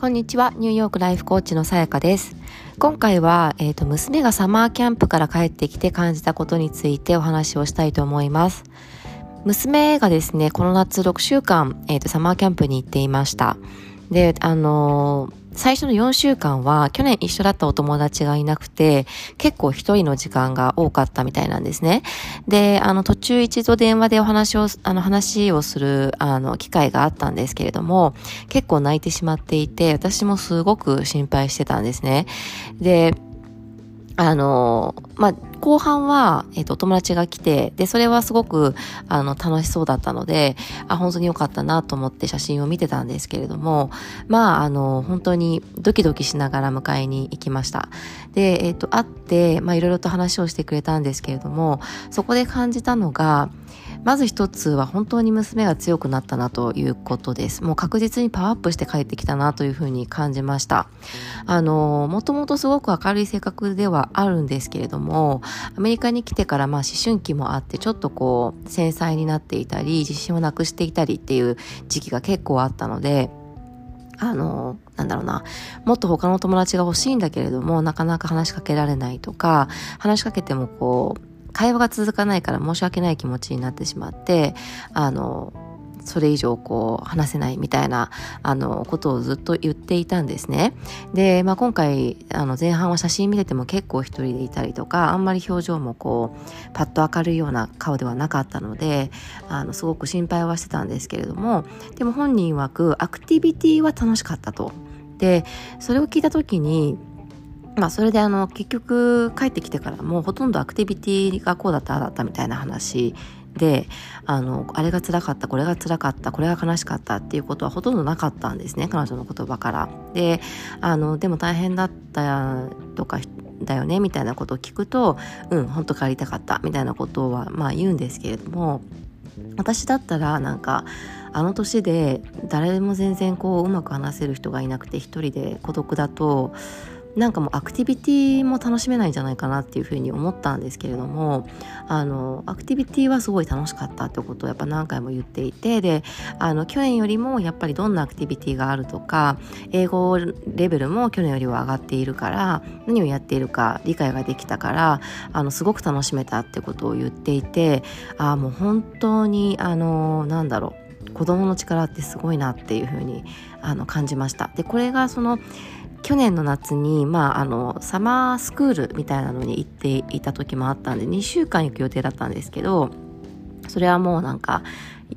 こんにちは、ニューヨークライフコーチのさやかです。今回は、えっ、ー、と、娘がサマーキャンプから帰ってきて感じたことについてお話をしたいと思います。娘がですね、この夏6週間、えっ、ー、と、サマーキャンプに行っていました。で、あのー最初の4週間は去年一緒だったお友達がいなくて、結構一人の時間が多かったみたいなんですね。で、あの途中一度電話でお話を、あの話をする、あの機会があったんですけれども、結構泣いてしまっていて、私もすごく心配してたんですね。で、あの、まあ、後半は、えっ、ー、と、友達が来て、で、それはすごく、あの、楽しそうだったので、あ、本当に良かったなと思って写真を見てたんですけれども、まあ、あの、本当にドキドキしながら迎えに行きました。で、えっ、ー、と、会って、まあ、いろいろと話をしてくれたんですけれども、そこで感じたのが、まず一つは本当に娘が強くなったなということです。もう確実にパワーアップして帰ってきたなというふうに感じました。あの、もともとすごく明るい性格ではあるんですけれども、アメリカに来てからまあ思春期もあってちょっとこう繊細になっていたり、自信をなくしていたりっていう時期が結構あったので、あの、なんだろうな、もっと他の友達が欲しいんだけれども、なかなか話しかけられないとか、話しかけてもこう、会話が続かないから申し訳ない気持ちになってしまって、あの、それ以上こう話せないみたいなあのことをずっと言っていたんですね。で、まあ、今回あの前半は写真見れても結構一人でいたりとかあんまり表情もこうパッと明るいような顔ではなかったのであのすごく心配はしてたんですけれどもでも本人曰くアクティビティは楽しかったと。でそれを聞いた時にまあそれであの結局帰ってきてからもうほとんどアクティビティがこうだったああだったみたいな話であのあれが辛かったこれが辛かったこれが悲しかったっていうことはほとんどなかったんですね彼女の言葉から。であのでも大変だったとかだよねみたいなことを聞くとうん本当帰りたかったみたいなことはまあ言うんですけれども私だったらなんかあの年で誰も全然こううまく話せる人がいなくて一人で孤独だとなんかもうアクティビティも楽しめないんじゃないかなっていうふうに思ったんですけれどもあのアクティビティはすごい楽しかったってことをやっぱ何回も言っていてであの去年よりもやっぱりどんなアクティビティがあるとか英語レベルも去年よりは上がっているから何をやっているか理解ができたからあのすごく楽しめたってことを言っていてああもう本当にあのなんだろう子供の力ってすごいなっていうふうにあの感じました。でこれがその去年の夏に、まあ、あのサマースクールみたいなのに行っていた時もあったんで2週間行く予定だったんですけどそれはもうなんか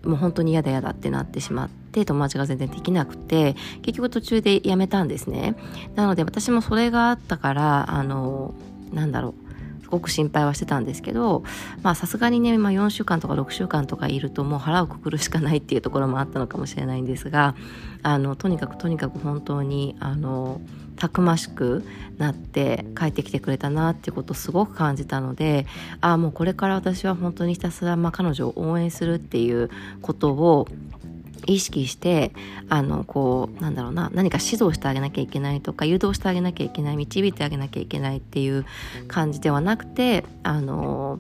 もう本当に嫌だ嫌だってなってしまって友達が全然できなくて結局途中でやめたんですね。なので私もそれがあったからあのなんだろうごく心配はしてたんですけどまあさすがにね、まあ、4週間とか6週間とかいるともう腹をくくるしかないっていうところもあったのかもしれないんですがあのとにかくとにかく本当にあのたくましくなって帰ってきてくれたなっていうことをすごく感じたのでああもうこれから私は本当にひたすら、まあ、彼女を応援するっていうことを意識してあのこうなんだろうな何か指導してあげなきゃいけないとか誘導してあげなきゃいけない導いてあげなきゃいけないっていう感じではなくてあの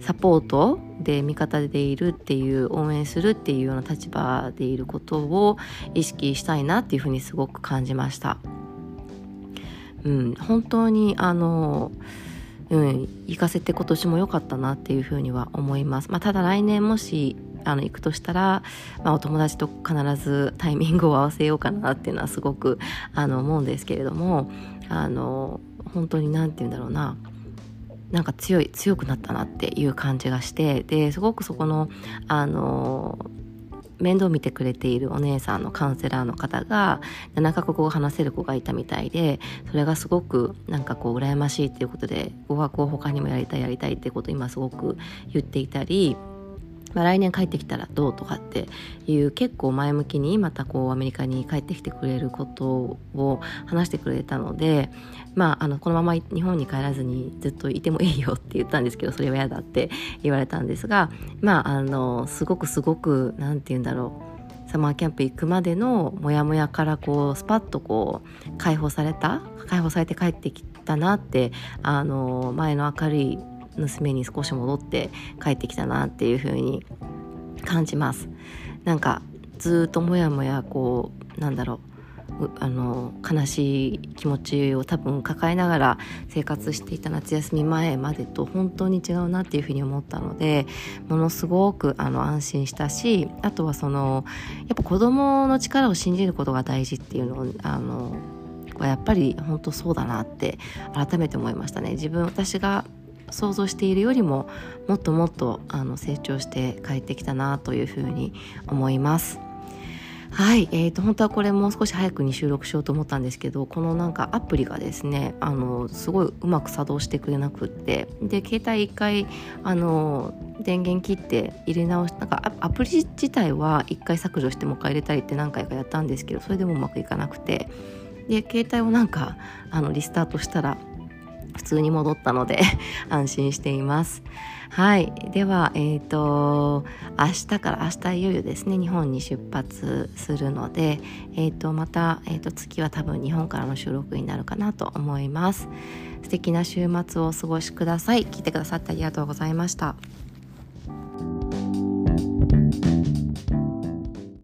サポートで味方でいるっていう応援するっていうような立場でいることを意識したいなっていうふうにすごく感じました。うん、本当にあのうん、行かせて今年も良かったなっていうふうには思います。まあ、ただ来年もしあの行くとしたら、まあ、お友達と必ずタイミングを合わせようかなっていうのはすごくあの思うんですけれどもあの本当に何て言うんだろうな。なんか強い強くなったなっていう感じがしてですごくそこのあの面倒見てくれているお姉さんのカウンセラーの方が7カ国語を話せる子がいたみたいでそれがすごくなんかこう羨ましいっていうことで語学を他にもやりたいやりたいってことを今すごく言っていたりまあ、来年帰ってきたらどうとかっていう結構前向きにまたこうアメリカに帰ってきてくれることを話してくれたので、まあ、あのこのまま日本に帰らずにずっといてもいいよって言ったんですけどそれは嫌だって言われたんですが、まあ、あのすごくすごく何て言うんだろうサマーキャンプ行くまでのモヤモヤからこうスパッとこう解放された解放されて帰ってきたなってあの前の明るい娘に少し戻って帰ってきたなっていう風に感じます。なんかずっともやもやこうなんだろうあの悲しい気持ちを多分抱えながら生活していた夏休み前までと本当に違うなっていうふうに思ったのでものすごくあの安心したしあとはそのやっぱ子供の力を信じることが大事っていうのをあのやっぱり本当そうだなって改めて思いましたね。自分私が想像しているよりももっともっとあの成長して帰ってきたなというふうに思います。はい、えーと、本当はこれもう少し早くに収録しようと思ったんですけどこのなんかアプリがですねあのすごいうまく作動してくれなくってで携帯一回あの電源切って入れ直しなんかアプリ自体は一回削除してもう一回入れたりって何回かやったんですけどそれでもうまくいかなくてで携帯をなんかあのリスタートしたら普通に戻ったので 安心しています。はい。では、えっ、ー、と、明日から明日いよいよですね、日本に出発するので、えっ、ー、と、また、えっ、ー、と、次は多分日本からの収録になるかなと思います。素敵な週末をお過ごしください。聞いてくださってありがとうございました。